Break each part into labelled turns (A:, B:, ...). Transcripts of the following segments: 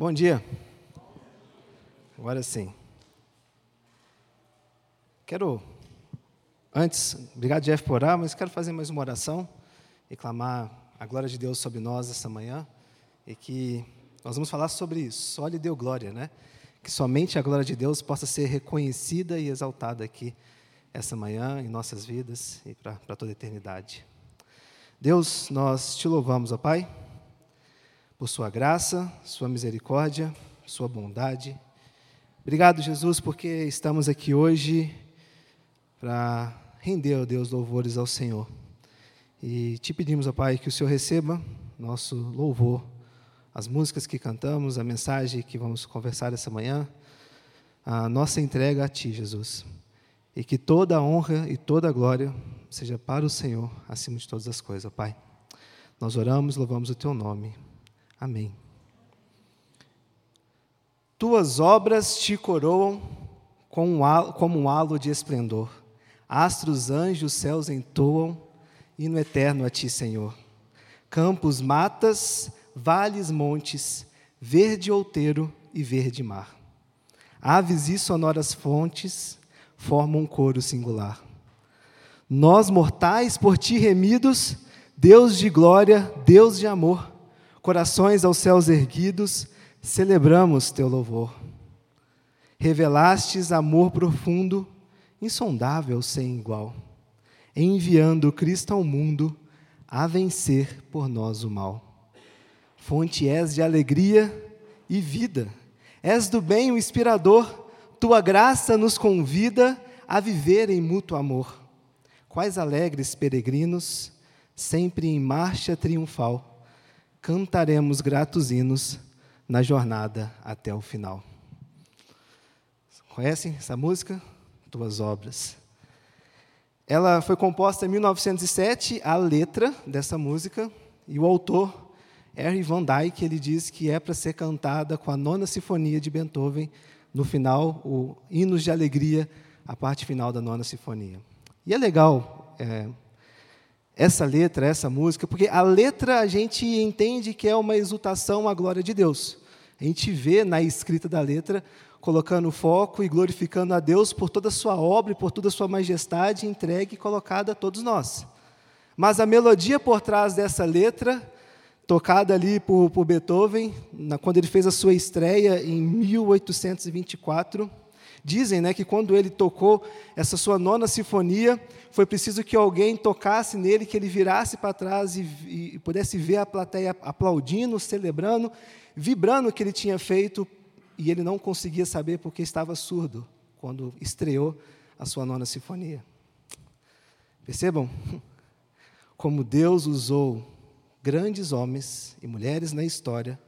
A: Bom dia. Agora sim. Quero, antes, obrigado Jeff por orar, mas quero fazer mais uma oração e clamar a glória de Deus sobre nós essa manhã e que nós vamos falar sobre só lhe deu glória, né? Que somente a glória de Deus possa ser reconhecida e exaltada aqui essa manhã em nossas vidas e para toda a eternidade. Deus, nós te louvamos, ó Pai, por Sua graça, Sua misericórdia, Sua bondade. Obrigado, Jesus, porque estamos aqui hoje para render, ó Deus, louvores ao Senhor. E te pedimos, ó Pai, que o Senhor receba nosso louvor, as músicas que cantamos, a mensagem que vamos conversar essa manhã, a nossa entrega a Ti, Jesus. E que toda a honra e toda a glória seja para o Senhor, acima de todas as coisas, ó Pai. Nós oramos, louvamos o Teu nome. Amém. Tuas obras te coroam como um halo de esplendor. Astros, anjos, céus entoam, hino eterno a ti, Senhor. Campos, matas, vales, montes, verde outeiro e verde mar. Aves e sonoras fontes formam um coro singular. Nós, mortais, por ti remidos, Deus de glória, Deus de amor, corações aos céus erguidos, celebramos teu louvor. Revelastes amor profundo, insondável sem igual, enviando Cristo ao mundo a vencer por nós o mal. Fonte és de alegria e vida, és do bem o inspirador, tua graça nos convida a viver em mútuo amor. Quais alegres peregrinos, sempre em marcha triunfal, cantaremos gratos hinos na jornada até o final. Conhecem essa música? Tuas obras. Ela foi composta em 1907, a letra dessa música, e o autor, Harry Van Dyke, ele diz que é para ser cantada com a nona sinfonia de Beethoven, no final, o Hinos de Alegria, a parte final da nona sinfonia. E é legal é, essa letra, essa música, porque a letra a gente entende que é uma exultação à glória de Deus. A gente vê na escrita da letra colocando foco e glorificando a Deus por toda a sua obra e por toda a sua majestade entregue e colocada a todos nós. Mas a melodia por trás dessa letra, tocada ali por, por Beethoven, na, quando ele fez a sua estreia em 1824, Dizem né, que quando ele tocou essa sua nona sinfonia, foi preciso que alguém tocasse nele, que ele virasse para trás e, e, pudesse ver a plateia aplaudindo, celebrando, vibrando o que ele tinha feito, e ele não conseguia saber porque estava surdo quando estreou a sua nona sinfonia. Percebam como Deus usou grandes homens e mulheres na história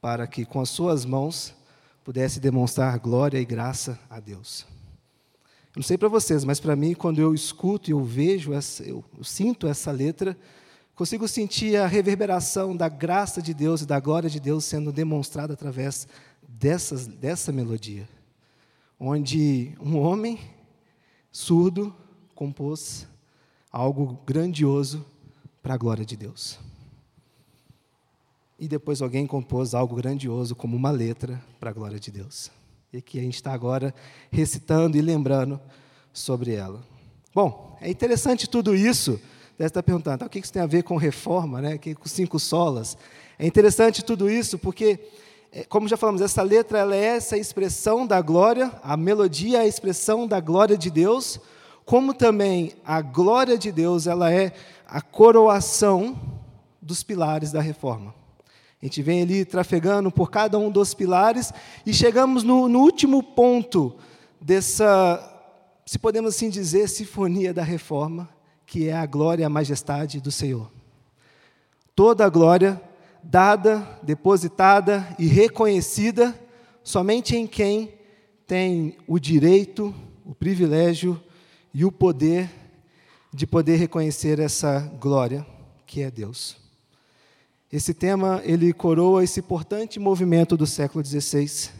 A: para que com as suas mãos pudesse demonstrar glória e graça a Deus. Eu não sei para vocês, mas para mim, quando eu escuto e eu vejo, essa, eu, eu sinto essa letra, consigo sentir a reverberação da graça de Deus e da glória de Deus sendo demonstrada através dessas, dessa melodia, onde um homem surdo compôs algo grandioso para a glória de Deus e depois alguém compôs algo grandioso como uma letra para a glória de Deus. E que a gente está agora recitando e lembrando sobre ela. Bom, é interessante tudo isso. Deve estar perguntando, tá, o que isso tem a ver com reforma, né? com cinco solas? É interessante tudo isso porque, é, como já falamos, essa letra ela é essa expressão da glória, a melodia é a expressão da glória de Deus, como também a glória de Deus ela é a coroação dos pilares da reforma. A gente vem ali trafegando por cada um dos pilares e chegamos no, no último ponto dessa, se podemos assim dizer, sinfonia da reforma, que é a glória e a majestade do Senhor. Toda a glória dada, depositada e reconhecida somente em quem tem o direito, o privilégio e o poder de poder reconhecer essa glória que é Deus. Esse tema ele coroa esse importante movimento do século XVI.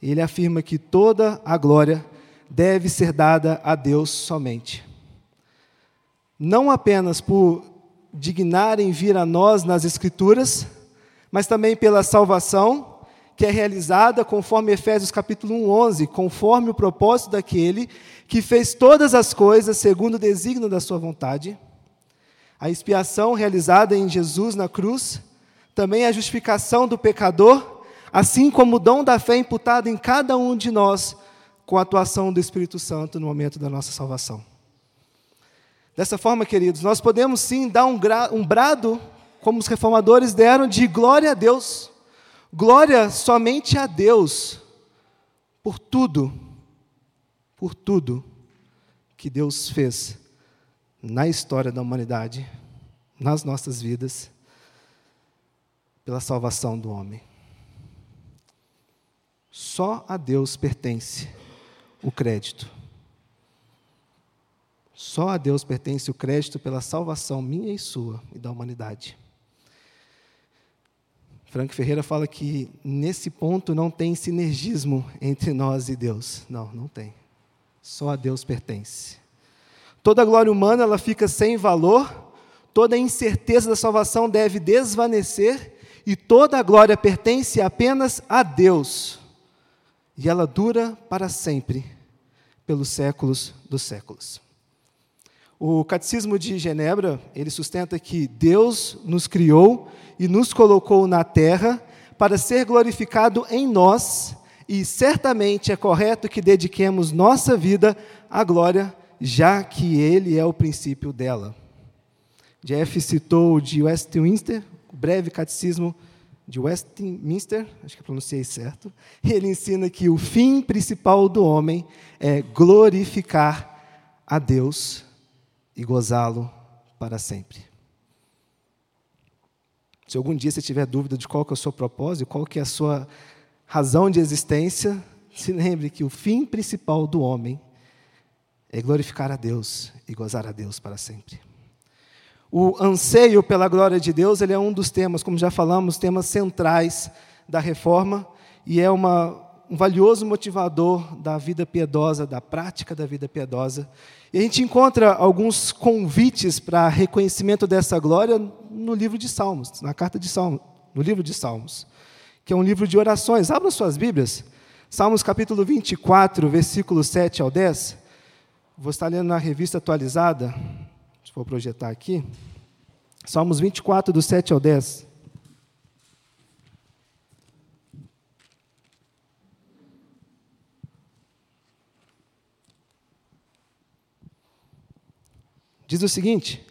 A: Ele afirma que toda a glória deve ser dada a Deus somente. Não apenas por dignarem vir a nós nas Escrituras, mas também pela salvação que é realizada conforme Efésios capítulo 1, 11, conforme o propósito daquele que fez todas as coisas segundo o desígnio da sua vontade. A expiação realizada em Jesus na cruz, também a justificação do pecador, assim como o dom da fé imputado em cada um de nós com a atuação do Espírito Santo no momento da nossa salvação. Dessa forma, queridos, nós podemos sim dar um, um brado, como os reformadores deram, de glória a Deus. Glória somente a Deus por tudo, por tudo que Deus fez na história da humanidade, nas nossas vidas, pela salvação do homem. Só a Deus pertence o crédito. Só a Deus pertence o crédito pela salvação minha e sua e da humanidade. Frank Ferreira fala que nesse ponto não tem sinergismo entre nós e Deus. Não, não tem. Só a Deus pertence. Toda glória humana ela fica sem valor, toda incerteza da salvação deve desvanecer e toda a glória pertence apenas a Deus. E ela dura para sempre, pelos séculos dos séculos. O Catecismo de Genebra, ele sustenta que Deus nos criou e nos colocou na terra para ser glorificado em nós, e certamente é correto que dediquemos nossa vida à glória, já que Ele é o princípio dela. Jeff citou de Westminster, o breve catecismo de Westminster, acho que pronunciei certo, ele ensina que o fim principal do homem é glorificar a Deus e gozá-lo para sempre. Se algum dia você tiver dúvida de qual que é o seu propósito, qual que é a sua razão de existência, se lembre que o fim principal do homem é glorificar a Deus e gozar a Deus para sempre. O anseio pela glória de Deus, ele é um dos temas, como já falamos, temas centrais da reforma e é uma, um valioso motivador da vida piedosa, da prática da vida piedosa. E a gente encontra alguns convites para reconhecimento dessa glória no livro de Salmos, na carta de Salmos, no livro de Salmos, que é um livro de orações. Abram suas Bíblias. Salmos capítulo 24, versículos 7 ao 10. Vou estar lendo na revista atualizada. Vou projetar aqui. Salmos 24, do 7 ao 10. Diz o seguinte: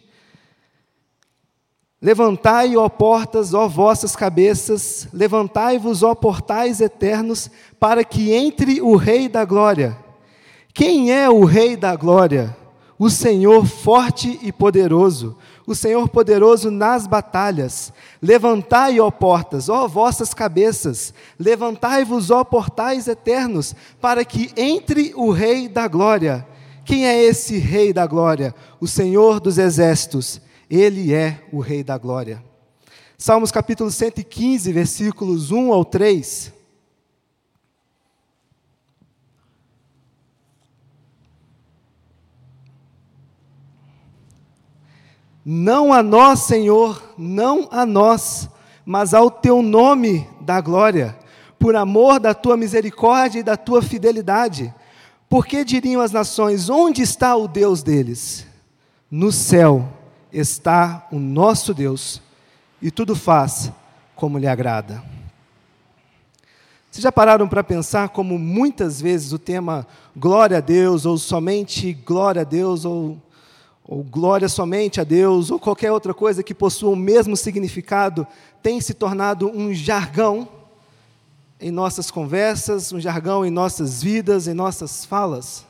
A: Levantai, ó portas, ó vossas cabeças, levantai-vos, ó portais eternos, para que entre o Rei da Glória. Quem é o Rei da Glória? O Senhor forte e poderoso, o Senhor poderoso nas batalhas. Levantai, ó portas, ó vossas cabeças, levantai-vos, ó portais eternos, para que entre o Rei da Glória. Quem é esse Rei da Glória? O Senhor dos Exércitos. Ele é o Rei da Glória. Salmos capítulo 115, versículos 1 ao 3. Não a nós, Senhor, não a nós, mas ao teu nome da glória, por amor da tua misericórdia e da tua fidelidade porque diriam as nações: onde está o Deus deles? No céu está o nosso Deus, e tudo faz como lhe agrada. Vocês já pararam para pensar como muitas vezes o tema glória a Deus, ou somente glória a Deus, ou, ou glória somente a Deus, ou qualquer outra coisa que possua o mesmo significado, tem se tornado um jargão em nossas conversas, um jargão em nossas vidas, em nossas falas?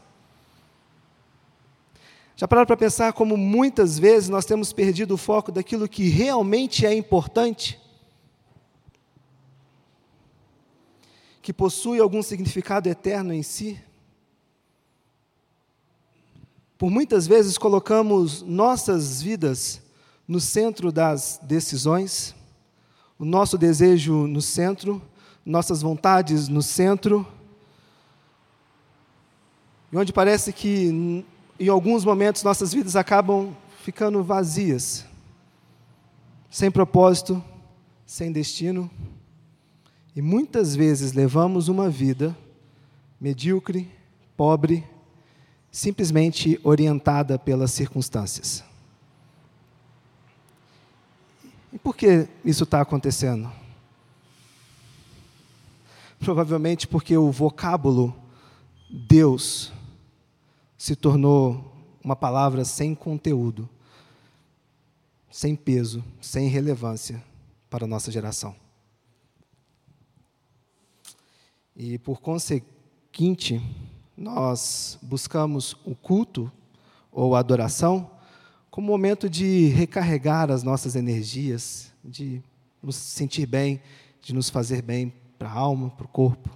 A: Já pararam para pensar como muitas vezes nós temos perdido o foco daquilo que realmente é importante? Que possui algum significado eterno em si? Por muitas vezes colocamos nossas vidas no centro das decisões, o nosso desejo no centro, nossas vontades no centro, e onde parece que em alguns momentos nossas vidas acabam ficando vazias, sem propósito, sem destino. E muitas vezes levamos uma vida medíocre, pobre, simplesmente orientada pelas circunstâncias. E por que isso está acontecendo? Provavelmente porque o vocábulo Deus se tornou uma palavra sem conteúdo, sem peso, sem relevância para a nossa geração. E por conseguinte, nós buscamos o culto ou a adoração como momento de recarregar as nossas energias, de nos sentir bem, de nos fazer bem para a alma, para o corpo.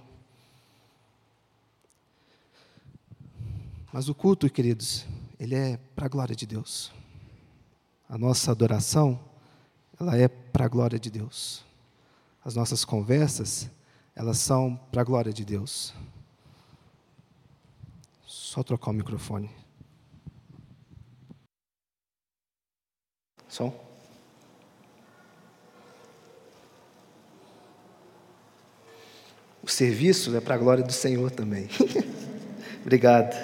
A: Mas o culto, queridos, ele é para a glória de Deus. A nossa adoração, ela é para a glória de Deus. As nossas conversas, elas são para a glória de Deus. Só trocar o microfone. Som. O serviço é para a glória do Senhor também. Obrigado.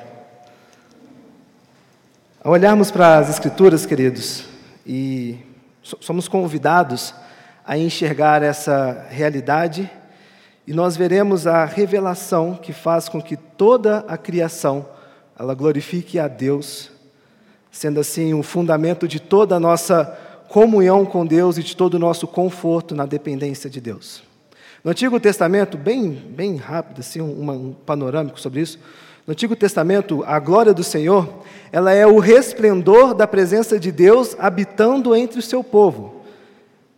A: Ao olharmos para as Escrituras, queridos, e somos convidados a enxergar essa realidade, e nós veremos a revelação que faz com que toda a criação ela glorifique a Deus sendo assim o um fundamento de toda a nossa comunhão com Deus e de todo o nosso conforto na dependência de Deus. No Antigo Testamento, bem, bem rápido, assim, um, um panorâmico sobre isso, no Antigo Testamento, a glória do Senhor, ela é o resplendor da presença de Deus habitando entre o seu povo.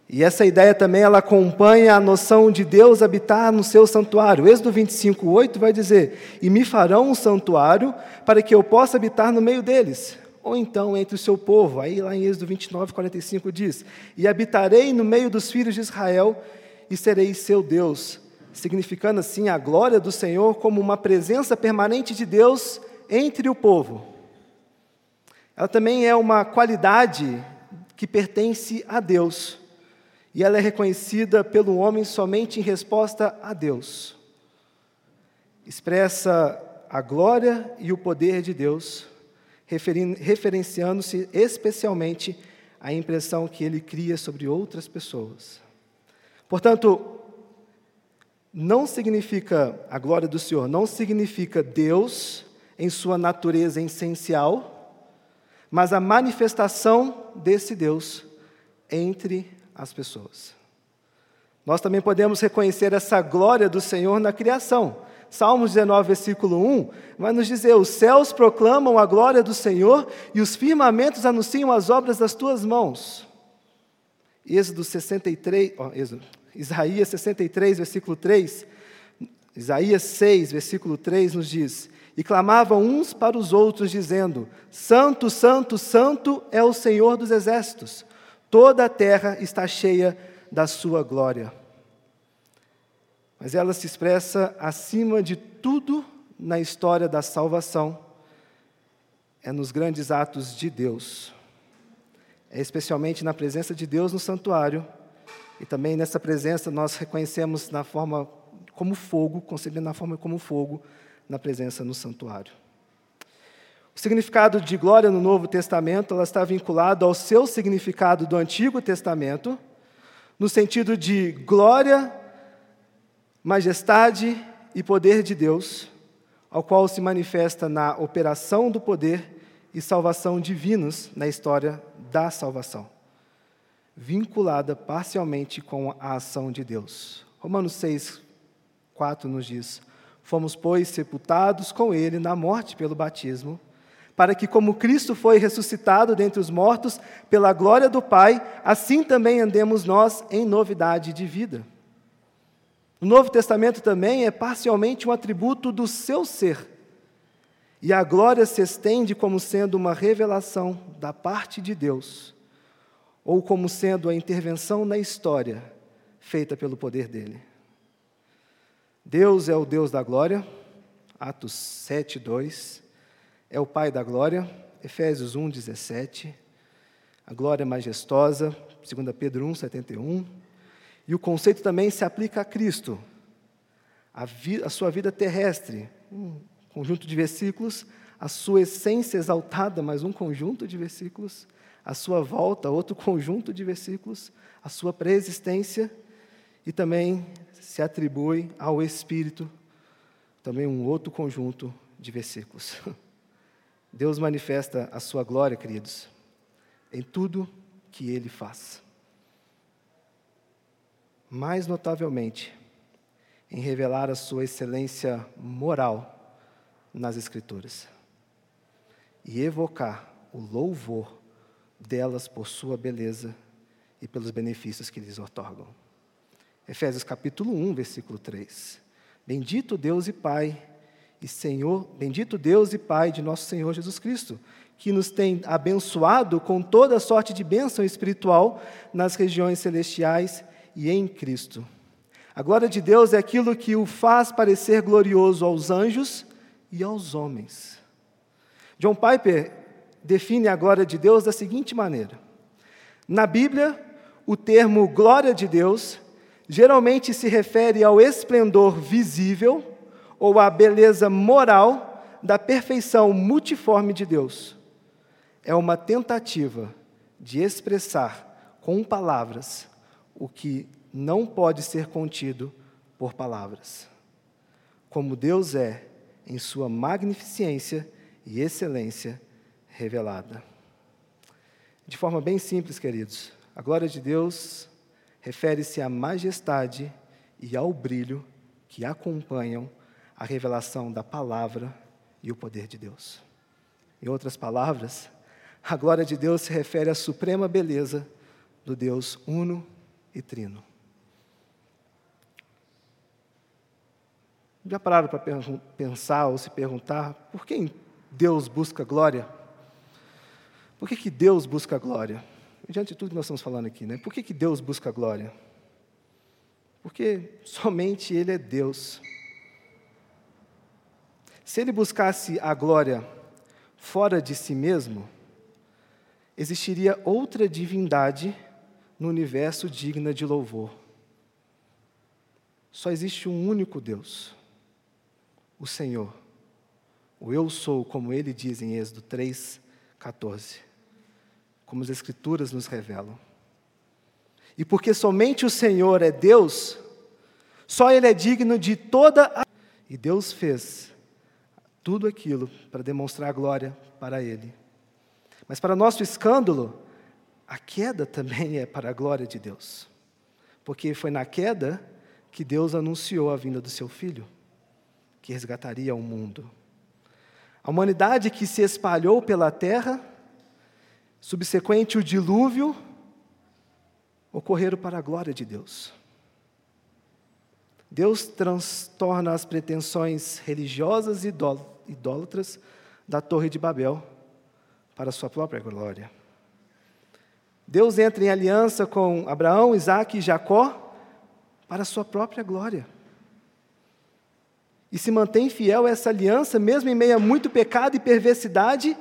A: E essa ideia também ela acompanha a noção de Deus habitar no seu santuário. Êxodo 25, 8 vai dizer: E me farão um santuário para que eu possa habitar no meio deles ou então entre o seu povo. Aí lá em Êxodo 29, 45 diz: E habitarei no meio dos filhos de Israel e serei seu Deus, significando assim a glória do Senhor como uma presença permanente de Deus entre o povo. Ela também é uma qualidade que pertence a Deus, e ela é reconhecida pelo homem somente em resposta a Deus. Expressa a glória e o poder de Deus referenciando-se especialmente à impressão que ele cria sobre outras pessoas. Portanto, não significa a glória do Senhor, não significa Deus em sua natureza essencial, mas a manifestação desse Deus entre as pessoas. Nós também podemos reconhecer essa glória do Senhor na criação. Salmos 19, versículo 1, vai nos dizer: Os céus proclamam a glória do Senhor e os firmamentos anunciam as obras das tuas mãos. Êxodo 63, ó, Êxodo, Isaías 63, versículo 3, Isaías 6, versículo 3 nos diz: E clamavam uns para os outros, dizendo: Santo, Santo, Santo é o Senhor dos exércitos, toda a terra está cheia da sua glória mas ela se expressa acima de tudo na história da salvação, é nos grandes atos de Deus. É especialmente na presença de Deus no santuário, e também nessa presença nós reconhecemos na forma como fogo, concebendo na forma como fogo, na presença no santuário. O significado de glória no Novo Testamento ela está vinculado ao seu significado do Antigo Testamento, no sentido de glória majestade e poder de Deus, ao qual se manifesta na operação do poder e salvação divinos na história da salvação, vinculada parcialmente com a ação de Deus. Romanos 6, 4 nos diz: Fomos, pois, sepultados com Ele na morte pelo batismo, para que, como Cristo foi ressuscitado dentre os mortos pela glória do Pai, assim também andemos nós em novidade de vida. O Novo Testamento também é parcialmente um atributo do seu ser. E a glória se estende como sendo uma revelação da parte de Deus, ou como sendo a intervenção na história feita pelo poder dele. Deus é o Deus da glória, Atos 7, 2. É o Pai da glória, Efésios 1, 17. A glória majestosa, 2 Pedro 1, 71 E o conceito também se aplica a Cristo. A, vi, a sua vida terrestre, um conjunto de versículos, a sua essência exaltada, mais um conjunto de versículos, a sua volta, outro conjunto de versículos, a sua preexistência, e também se atribui ao Espírito, também um outro conjunto de versículos. Deus manifesta a sua glória, queridos, em tudo que ele faz. Mais notavelmente, em revelar a sua excelência moral nas Escrituras e evocar o louvor delas por sua beleza e pelos benefícios que lhes otorgam. Efésios capítulo 1, versículo 3. Bendito Deus e Pai e Senhor, bendito Deus e Pai de nosso Senhor Jesus Cristo, que nos tem abençoado com toda sorte de bênção espiritual nas regiões celestiais e em Cristo. A glória de Deus é aquilo que o faz parecer glorioso aos anjos e aos homens. John Piper define a glória de Deus da seguinte maneira: Na Bíblia, o termo glória de Deus geralmente se refere ao esplendor visível ou à beleza moral da perfeição multiforme de Deus. É uma tentativa de expressar com palavras o que não pode ser contido por palavras. Como Deus é em sua magnificência e excelência revelada. De forma bem simples, queridos, a glória de Deus refere-se à majestade e ao brilho que acompanham a revelação da palavra e o poder de Deus. Em outras palavras, a glória de Deus se refere à suprema beleza do Deus uno e trino. Já pararam para pensar ou se perguntar por que Deus busca glória? Por que, que Deus busca glória? Diante de tudo que nós estamos falando aqui, né? Por que, que Deus busca glória? Porque somente Ele é Deus. Se Ele buscasse a glória fora de si mesmo, existiria outra divindade no universo digna de louvor. Só existe um único Deus, o Senhor. O eu sou, como ele diz em Êxodo 3, 14. Como as Escrituras nos revelam. E porque somente o Senhor é Deus, só Ele é digno de toda a. E Deus fez tudo aquilo para demonstrar glória para Ele. Mas, para nosso escândalo, a queda também é para a glória de Deus. Porque foi na queda que Deus anunciou a vinda do seu filho, que resgataria o mundo. A humanidade que se espalhou pela terra, subsequente o dilúvio, ocorreram para a glória de Deus. Deus transtorna as pretensões religiosas e idólatras da Torre de Babel para sua própria glória. Deus entra em aliança com Abraão, Isaac e Jacó para sua própria glória. E se mantém fiel a essa aliança, mesmo em meio a muito pecado e perversidade,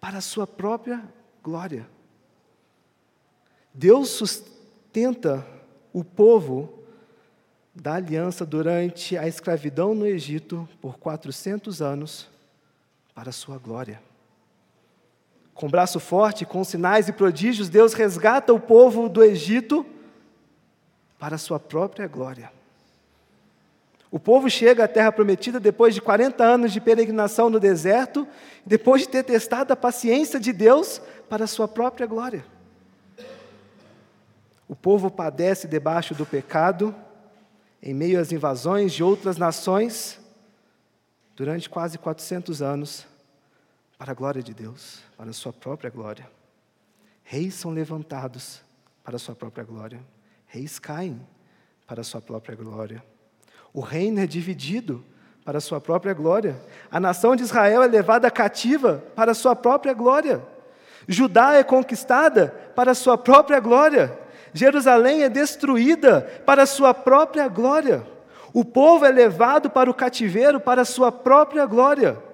A: para a sua própria glória. Deus sustenta o povo da aliança durante a escravidão no Egito por 400 anos para a sua glória. Com braço forte, com sinais e prodígios, Deus resgata o povo do Egito para a sua própria glória. O povo chega à terra prometida depois de 40 anos de peregrinação no deserto, depois de ter testado a paciência de Deus para a sua própria glória. O povo padece debaixo do pecado, em meio às invasões de outras nações, durante quase 400 anos, para a glória de Deus, para a sua própria glória. Reis são levantados para a sua própria glória. Reis caem para a sua própria glória. O reino é dividido para a sua própria glória. A nação de Israel é levada cativa para a sua própria glória. Judá é conquistada para a sua própria glória. Jerusalém é destruída para a sua própria glória. O povo é levado para o cativeiro para a sua própria glória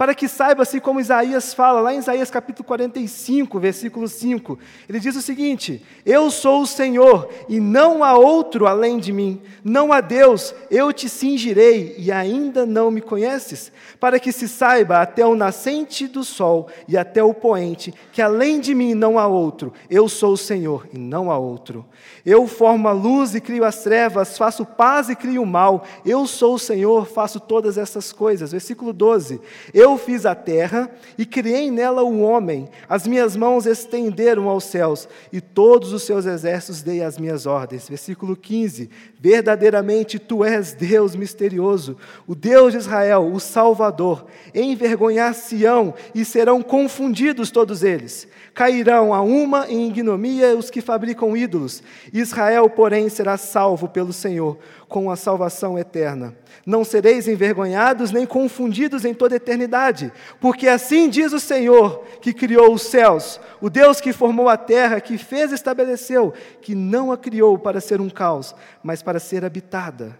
A: para que saiba, assim como Isaías fala, lá em Isaías capítulo 45, versículo 5, ele diz o seguinte: Eu sou o Senhor, e não há outro além de mim, não há Deus, eu te cingirei, e ainda não me conheces, para que se saiba até o nascente do sol e até o poente, que além de mim não há outro, eu sou o Senhor, e não há outro. Eu formo a luz e crio as trevas, faço paz e crio o mal, eu sou o Senhor, faço todas essas coisas. Versículo 12: Eu fiz a terra e criei nela o homem, as minhas mãos estenderam aos céus, e todos os seus exércitos dei as minhas ordens. Versículo 15: Verdadeiramente tu és Deus misterioso, o Deus de Israel, o Salvador. Envergonhar Sião e serão confundidos todos eles. Cairão a uma em ignomia os que fabricam ídolos. Israel, porém, será salvo pelo Senhor, com a salvação eterna. Não sereis envergonhados nem confundidos em toda eternidade, porque assim diz o Senhor, que criou os céus, o Deus que formou a terra, que fez e estabeleceu, que não a criou para ser um caos, mas para ser habitada.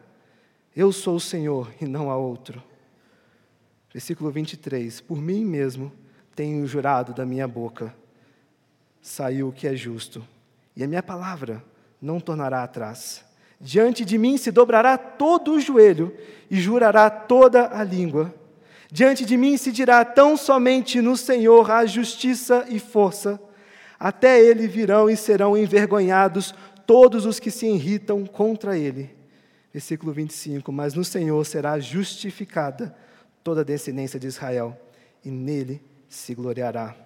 A: Eu sou o Senhor e não há outro. Versículo 23: Por mim mesmo tenho jurado da minha boca saiu o que é justo, e a minha palavra não tornará atrás. Diante de mim se dobrará todo o joelho e jurará toda a língua. Diante de mim se dirá tão somente no Senhor há justiça e força. Até ele virão e serão envergonhados todos os que se irritam contra ele. Versículo 25: Mas no Senhor será justificada toda a descendência de Israel, e nele se gloriará.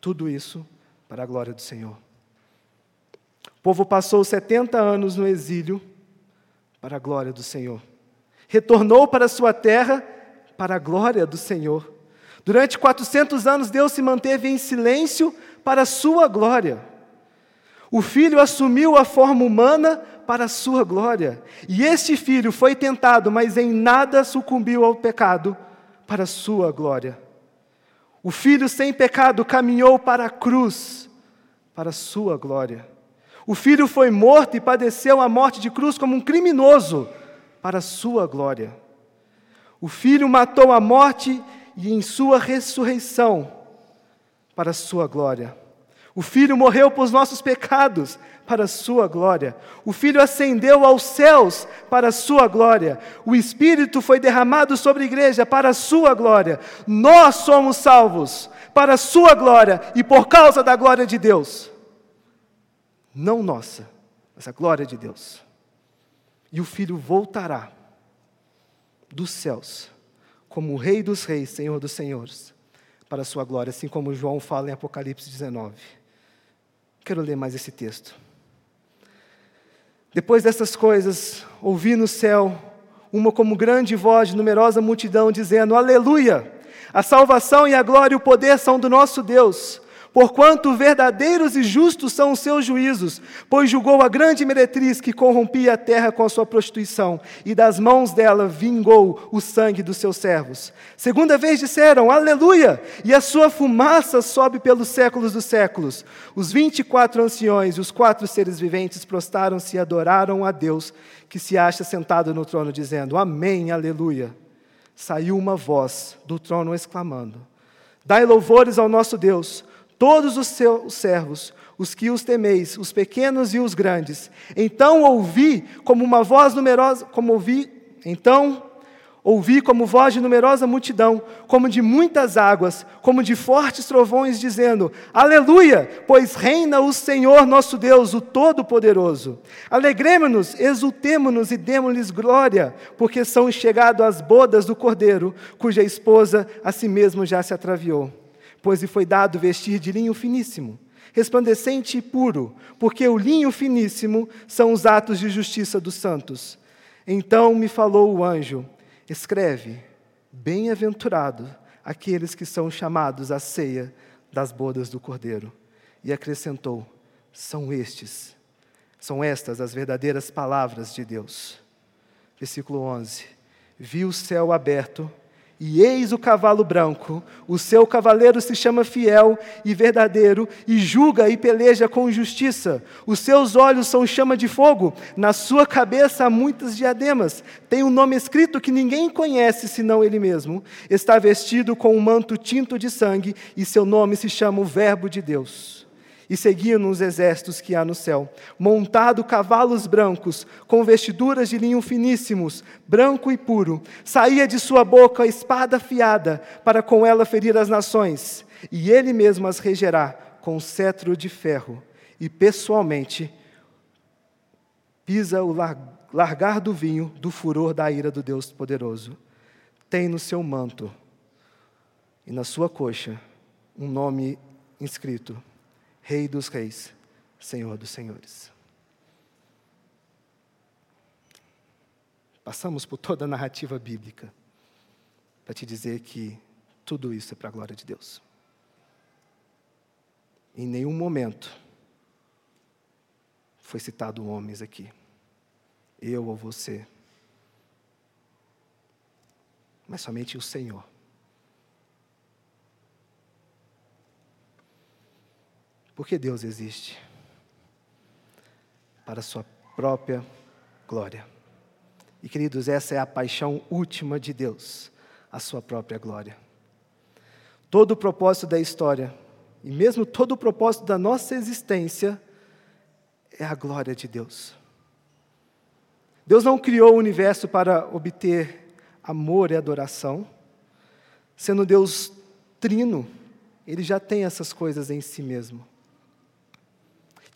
A: Tudo isso para a glória do Senhor. Povo passou 70 anos no exílio para a glória do Senhor. Retornou para sua terra para a glória do Senhor. Durante 400 anos, Deus se manteve em silêncio para a sua glória. O filho assumiu a forma humana para a sua glória. E este filho foi tentado, mas em nada sucumbiu ao pecado para a sua glória. O filho sem pecado caminhou para a cruz, para a sua glória. O filho foi morto e padeceu a morte de cruz como um criminoso, para a sua glória. O filho matou a morte e em sua ressurreição, para a sua glória. O Filho morreu por nossos pecados, para a Sua glória. O Filho ascendeu aos céus, para a Sua glória. O Espírito foi derramado sobre a igreja, para a Sua glória. Nós somos salvos, para a Sua glória e por causa da glória de Deus. Não nossa, mas a glória de Deus. E o Filho voltará dos céus, como o Rei dos Reis, Senhor dos Senhores, para a Sua glória, assim como João fala em Apocalipse 19. Quero ler mais esse texto. Depois dessas coisas, ouvi no céu uma como grande voz de numerosa multidão dizendo: Aleluia! A salvação e a glória e o poder são do nosso Deus porquanto verdadeiros e justos são os seus juízos, pois julgou a grande meretriz que corrompia a terra com a sua prostituição, e das mãos dela vingou o sangue dos seus servos. Segunda vez disseram, aleluia, e a sua fumaça sobe pelos séculos dos séculos. Os vinte e quatro anciões e os quatro seres viventes prostaram-se e adoraram a Deus, que se acha sentado no trono, dizendo, amém, aleluia. Saiu uma voz do trono exclamando, Dai louvores ao nosso Deus, todos os seus servos, os que os temeis, os pequenos e os grandes. Então ouvi como uma voz numerosa, como ouvi, então ouvi como voz de numerosa multidão, como de muitas águas, como de fortes trovões, dizendo: Aleluia, pois reina o Senhor nosso Deus, o Todo-Poderoso. Alegremos-nos, exultemo-nos e demos-lhes glória, porque são chegadas as bodas do Cordeiro, cuja esposa a si mesmo já se atraviou pois lhe foi dado vestir de linho finíssimo, resplandecente e puro, porque o linho finíssimo são os atos de justiça dos santos. Então me falou o anjo: Escreve, bem-aventurado aqueles que são chamados à ceia das bodas do Cordeiro. E acrescentou: São estes, são estas as verdadeiras palavras de Deus. Versículo 11: Vi o céu aberto E eis o cavalo branco, o seu cavaleiro se chama fiel e verdadeiro, e julga e peleja com justiça. Os seus olhos são chama de fogo, na sua cabeça há muitas diademas. Tem um nome escrito que ninguém conhece senão ele mesmo. Está vestido com um manto tinto de sangue, e seu nome se chama o Verbo de Deus e seguiam os exércitos que há no céu, montado cavalos brancos, com vestiduras de linho finíssimos, branco e puro. Saía de sua boca a espada afiada, para com ela ferir as nações, e ele mesmo as regerá com cetro de ferro, e pessoalmente pisa o largar do vinho do furor da ira do Deus poderoso. Tem no seu manto e na sua coxa um nome inscrito Rei dos Reis, Senhor dos Senhores. Passamos por toda a narrativa bíblica para te dizer que tudo isso é para a glória de Deus. Em nenhum momento foi citado homens aqui, eu ou você, mas somente o Senhor. Porque Deus existe para a sua própria glória. E queridos, essa é a paixão última de Deus, a sua própria glória. Todo o propósito da história, e mesmo todo o propósito da nossa existência, é a glória de Deus. Deus não criou o universo para obter amor e adoração. Sendo Deus trino, ele já tem essas coisas em si mesmo.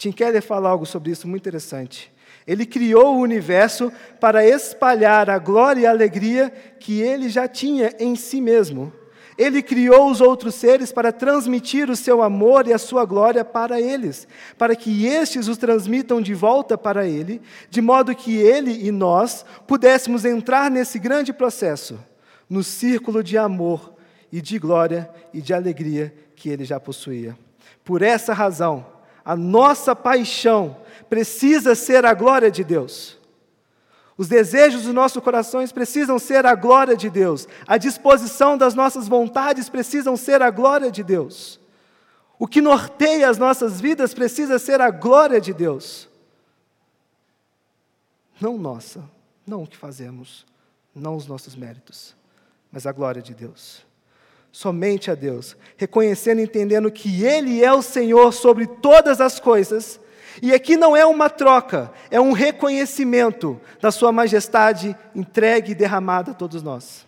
A: Tim Keller fala algo sobre isso muito interessante. Ele criou o universo para espalhar a glória e a alegria que ele já tinha em si mesmo. Ele criou os outros seres para transmitir o seu amor e a sua glória para eles, para que estes os transmitam de volta para ele, de modo que ele e nós pudéssemos entrar nesse grande processo, no círculo de amor e de glória e de alegria que ele já possuía. Por essa razão, a nossa paixão precisa ser a glória de Deus. Os desejos dos nossos corações precisam ser a glória de Deus. A disposição das nossas vontades precisam ser a glória de Deus. O que norteia as nossas vidas precisa ser a glória de Deus. Não nossa, não o que fazemos, não os nossos méritos, mas a glória de Deus somente a Deus, reconhecendo e entendendo que Ele é o Senhor sobre todas as coisas. E aqui não é uma troca, é um reconhecimento da Sua majestade entregue e derramada a todos nós.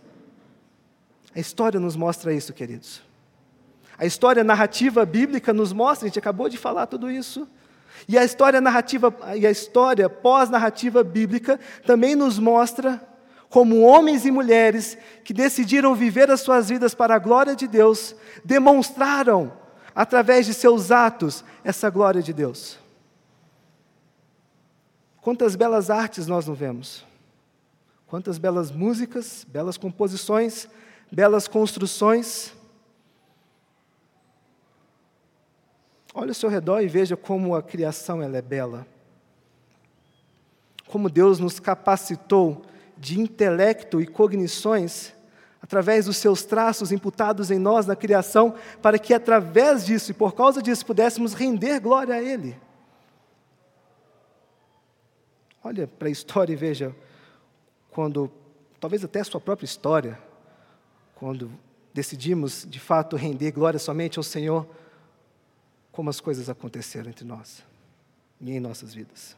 A: A história nos mostra isso, queridos. A história narrativa bíblica nos mostra, a gente acabou de falar tudo isso. E a história narrativa e a história pós-narrativa bíblica também nos mostra como homens e mulheres que decidiram viver as suas vidas para a glória de Deus, demonstraram, através de seus atos, essa glória de Deus. Quantas belas artes nós não vemos? Quantas belas músicas, belas composições, belas construções. Olhe ao seu redor e veja como a criação ela é bela. Como Deus nos capacitou de intelecto e cognições, através dos seus traços imputados em nós na criação, para que através disso e por causa disso pudéssemos render glória a Ele. Olha para a história e veja quando, talvez até a sua própria história, quando decidimos de fato render glória somente ao Senhor, como as coisas aconteceram entre nós e em nossas vidas.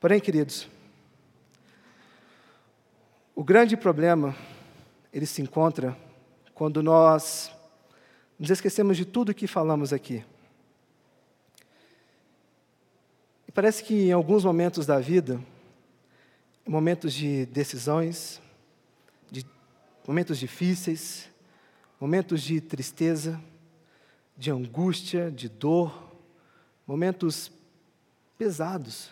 A: Porém, queridos, o grande problema, ele se encontra quando nós nos esquecemos de tudo que falamos aqui. E parece que em alguns momentos da vida, momentos de decisões, de momentos difíceis, momentos de tristeza, de angústia, de dor, momentos pesados.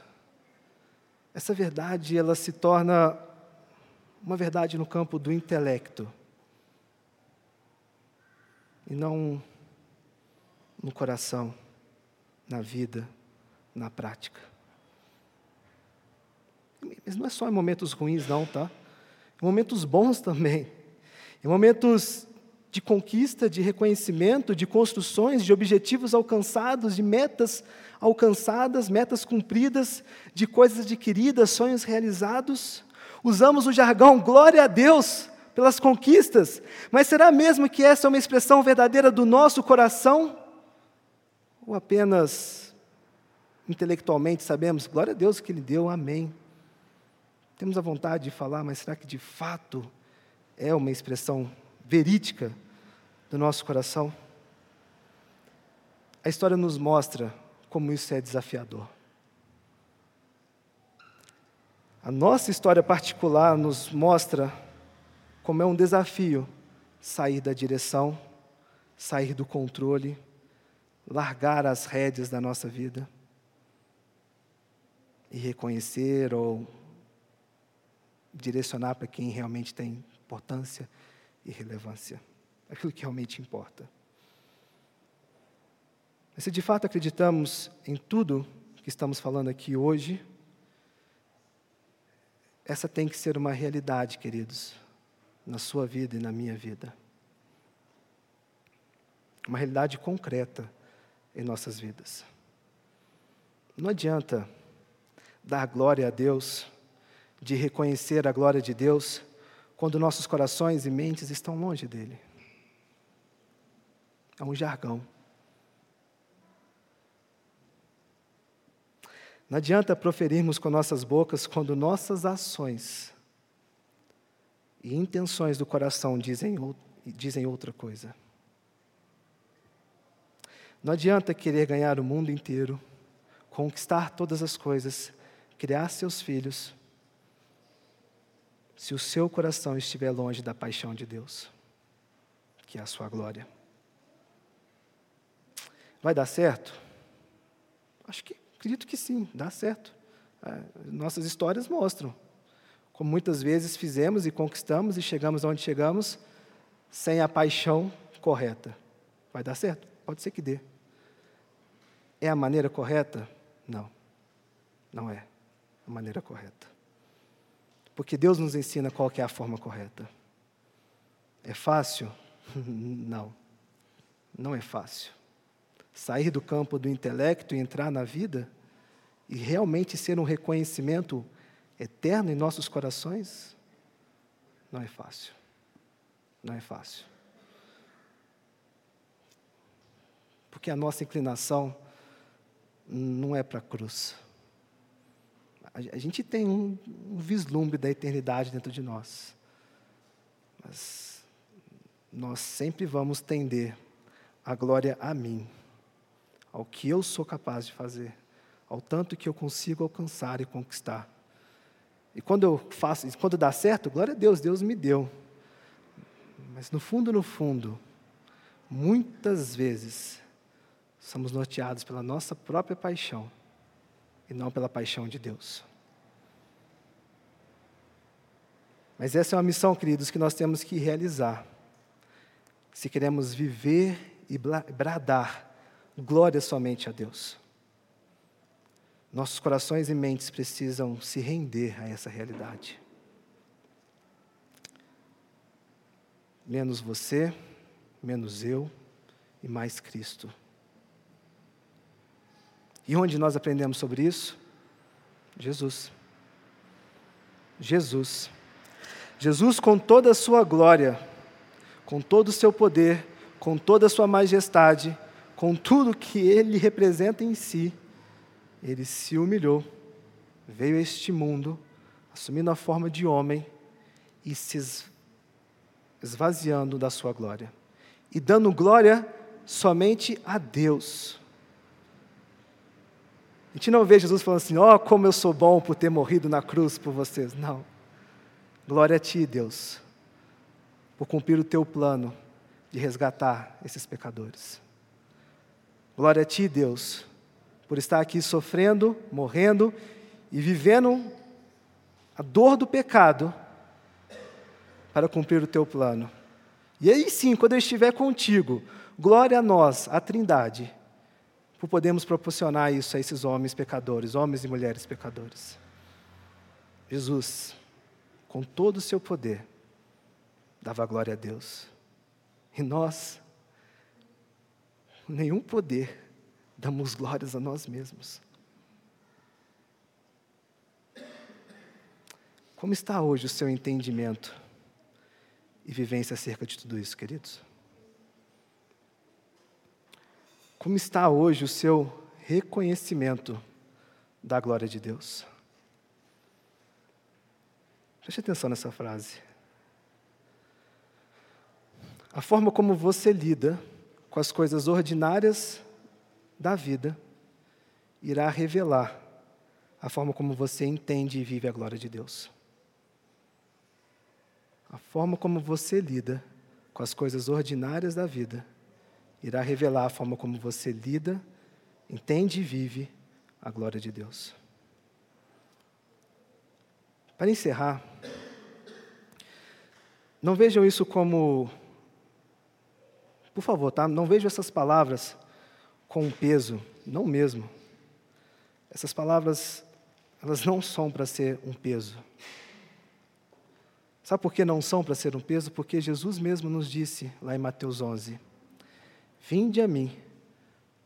A: Essa verdade ela se torna uma verdade no campo do intelecto e não no coração, na vida, na prática. Mas não é só em momentos ruins, não, tá? em momentos bons também, em momentos de conquista, de reconhecimento, de construções, de objetivos alcançados, de metas alcançadas, metas cumpridas, de coisas adquiridas, sonhos realizados. Usamos o jargão glória a Deus pelas conquistas, mas será mesmo que essa é uma expressão verdadeira do nosso coração? Ou apenas intelectualmente sabemos, glória a Deus que Ele deu, amém. Temos a vontade de falar, mas será que de fato é uma expressão verídica do nosso coração? A história nos mostra como isso é desafiador. A nossa história particular nos mostra como é um desafio sair da direção, sair do controle, largar as rédeas da nossa vida e reconhecer ou direcionar para quem realmente tem importância e relevância, aquilo que realmente importa. Mas se de fato acreditamos em tudo que estamos falando aqui hoje, essa tem que ser uma realidade, queridos, na sua vida e na minha vida. Uma realidade concreta em nossas vidas. Não adianta dar glória a Deus, de reconhecer a glória de Deus, quando nossos corações e mentes estão longe dele. É um jargão. Não adianta proferirmos com nossas bocas quando nossas ações e intenções do coração dizem, dizem outra coisa. Não adianta querer ganhar o mundo inteiro, conquistar todas as coisas, criar seus filhos, se o seu coração estiver longe da paixão de Deus, que é a sua glória. Vai dar certo? Acho que, acredito que sim, dá certo. É, nossas histórias mostram como muitas vezes fizemos e conquistamos e chegamos onde chegamos sem a paixão correta. Vai dar certo? Pode ser que dê. É a maneira correta? Não, não é a maneira correta. Porque Deus nos ensina qual é a forma correta. É fácil? Não. Não é fácil. Sair do campo do intelecto e entrar na vida e realmente ser um reconhecimento eterno em nossos corações, não é fácil. Não é fácil. Porque a nossa inclinação não é para a cruz. A gente tem um, um vislumbre da eternidade dentro de nós. Mas nós sempre vamos tender a glória a mim, ao que eu sou capaz de fazer, ao tanto que eu consigo alcançar e conquistar. E quando eu faço, quando dá certo, glória a Deus, Deus me deu. Mas no fundo, no fundo, muitas vezes somos norteados pela nossa própria paixão e não pela paixão de Deus. Mas essa é uma missão, queridos, que nós temos que realizar. Se queremos viver e bradar glória somente a Deus. Nossos corações e mentes precisam se render a essa realidade. Menos você, menos eu e mais Cristo. E onde nós aprendemos sobre isso? Jesus. Jesus. Jesus, com toda a sua glória, com todo o seu poder, com toda a sua majestade, com tudo que ele representa em si, ele se humilhou, veio a este mundo, assumindo a forma de homem e se esvaziando da sua glória, e dando glória somente a Deus. A gente não vê Jesus falando assim: ó, oh, como eu sou bom por ter morrido na cruz por vocês. Não. Glória a Ti, Deus, por cumprir o Teu plano de resgatar esses pecadores. Glória a Ti, Deus, por estar aqui sofrendo, morrendo e vivendo a dor do pecado para cumprir o Teu plano. E aí sim, quando eu estiver contigo, glória a nós, a Trindade por podermos proporcionar isso a esses homens pecadores, homens e mulheres pecadores. Jesus, com todo o seu poder, dava glória a Deus. E nós, nenhum poder, damos glórias a nós mesmos. Como está hoje o seu entendimento e vivência acerca de tudo isso, queridos? Como está hoje o seu reconhecimento da glória de Deus? Preste atenção nessa frase. A forma como você lida com as coisas ordinárias da vida irá revelar a forma como você entende e vive a glória de Deus. A forma como você lida com as coisas ordinárias da vida irá revelar a forma como você lida, entende e vive a glória de Deus. Para encerrar, não vejam isso como. Por favor, tá? Não vejam essas palavras com peso, não mesmo. Essas palavras, elas não são para ser um peso. Sabe por que não são para ser um peso? Porque Jesus mesmo nos disse lá em Mateus 11: Vinde a mim,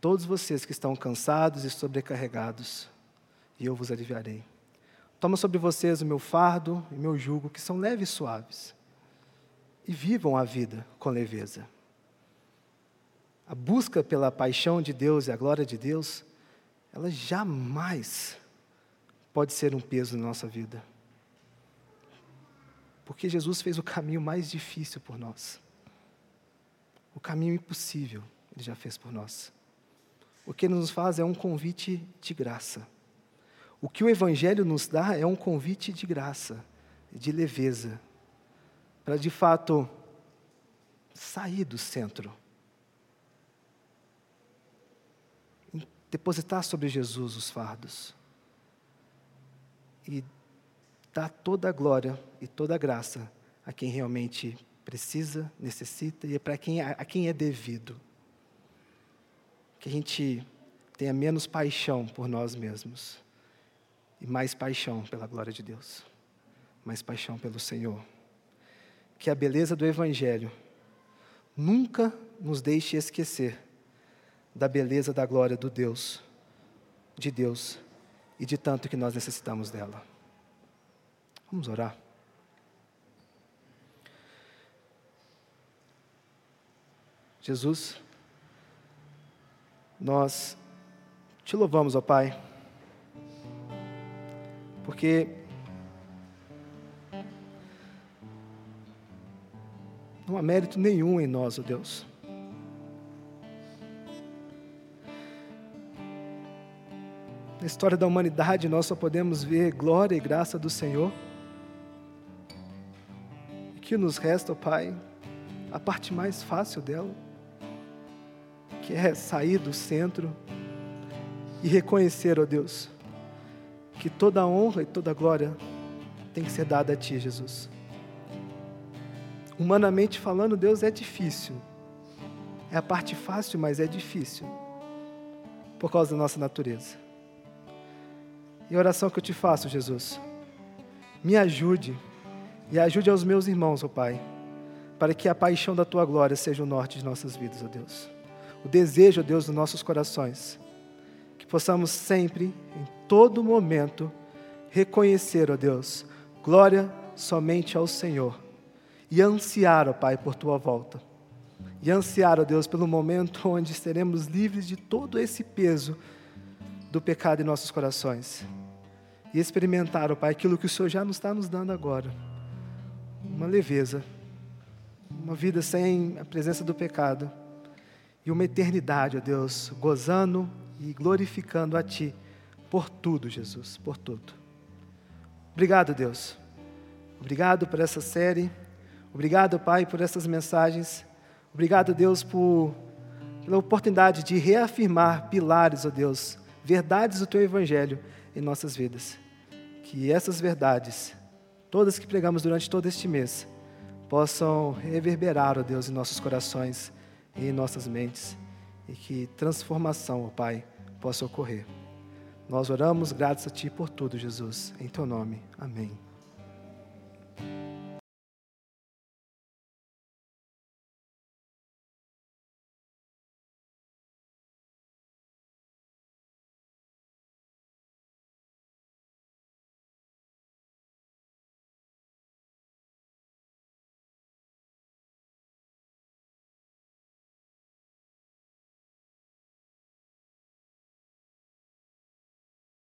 A: todos vocês que estão cansados e sobrecarregados, e eu vos aliviarei. Toma sobre vocês o meu fardo e meu jugo, que são leves e suaves, e vivam a vida com leveza. A busca pela paixão de Deus e a glória de Deus, ela jamais pode ser um peso na nossa vida. Porque Jesus fez o caminho mais difícil por nós. O caminho impossível, Ele já fez por nós. O que Ele nos faz é um convite de graça. O que o Evangelho nos dá é um convite de graça, de leveza, para de fato sair do centro. Depositar sobre Jesus os fardos. E dar toda a glória e toda a graça a quem realmente precisa, necessita e é para quem, a quem é devido. Que a gente tenha menos paixão por nós mesmos e mais paixão pela glória de Deus, mais paixão pelo Senhor. Que a beleza do Evangelho nunca nos deixe esquecer da beleza da glória do Deus, de Deus e de tanto que nós necessitamos dela. Vamos orar. Jesus, nós te louvamos, ó Pai, porque não há mérito nenhum em nós, ó Deus. Na história da humanidade, nós só podemos ver glória e graça do Senhor que nos resta, Pai, a parte mais fácil dela, que é sair do centro e reconhecer, ó Deus, que toda a honra e toda a glória tem que ser dada a Ti, Jesus. Humanamente falando, Deus é difícil. É a parte fácil, mas é difícil. Por causa da nossa natureza. E a oração que eu te faço, Jesus, me ajude e ajude aos meus irmãos, ó Pai, para que a paixão da tua glória seja o norte de nossas vidas, ó Deus. O desejo, ó Deus, dos nossos corações. Que possamos sempre, em todo momento, reconhecer, ó Deus, glória somente ao Senhor. E ansiar, ó Pai, por tua volta. E ansiar, ó Deus, pelo momento onde seremos livres de todo esse peso do pecado em nossos corações. E experimentar, ó Pai, aquilo que o Senhor já nos está nos dando agora uma leveza, uma vida sem a presença do pecado e uma eternidade, ó Deus, gozando e glorificando a Ti por tudo, Jesus, por tudo. Obrigado, Deus. Obrigado por essa série. Obrigado, Pai, por essas mensagens. Obrigado, Deus, por, pela oportunidade de reafirmar pilares, ó Deus, verdades do Teu Evangelho em nossas vidas. Que essas verdades todas que pregamos durante todo este mês, possam reverberar, ó Deus, em nossos corações e em nossas mentes, e que transformação, ó Pai, possa ocorrer. Nós oramos, graças a Ti por tudo, Jesus. Em Teu nome. Amém.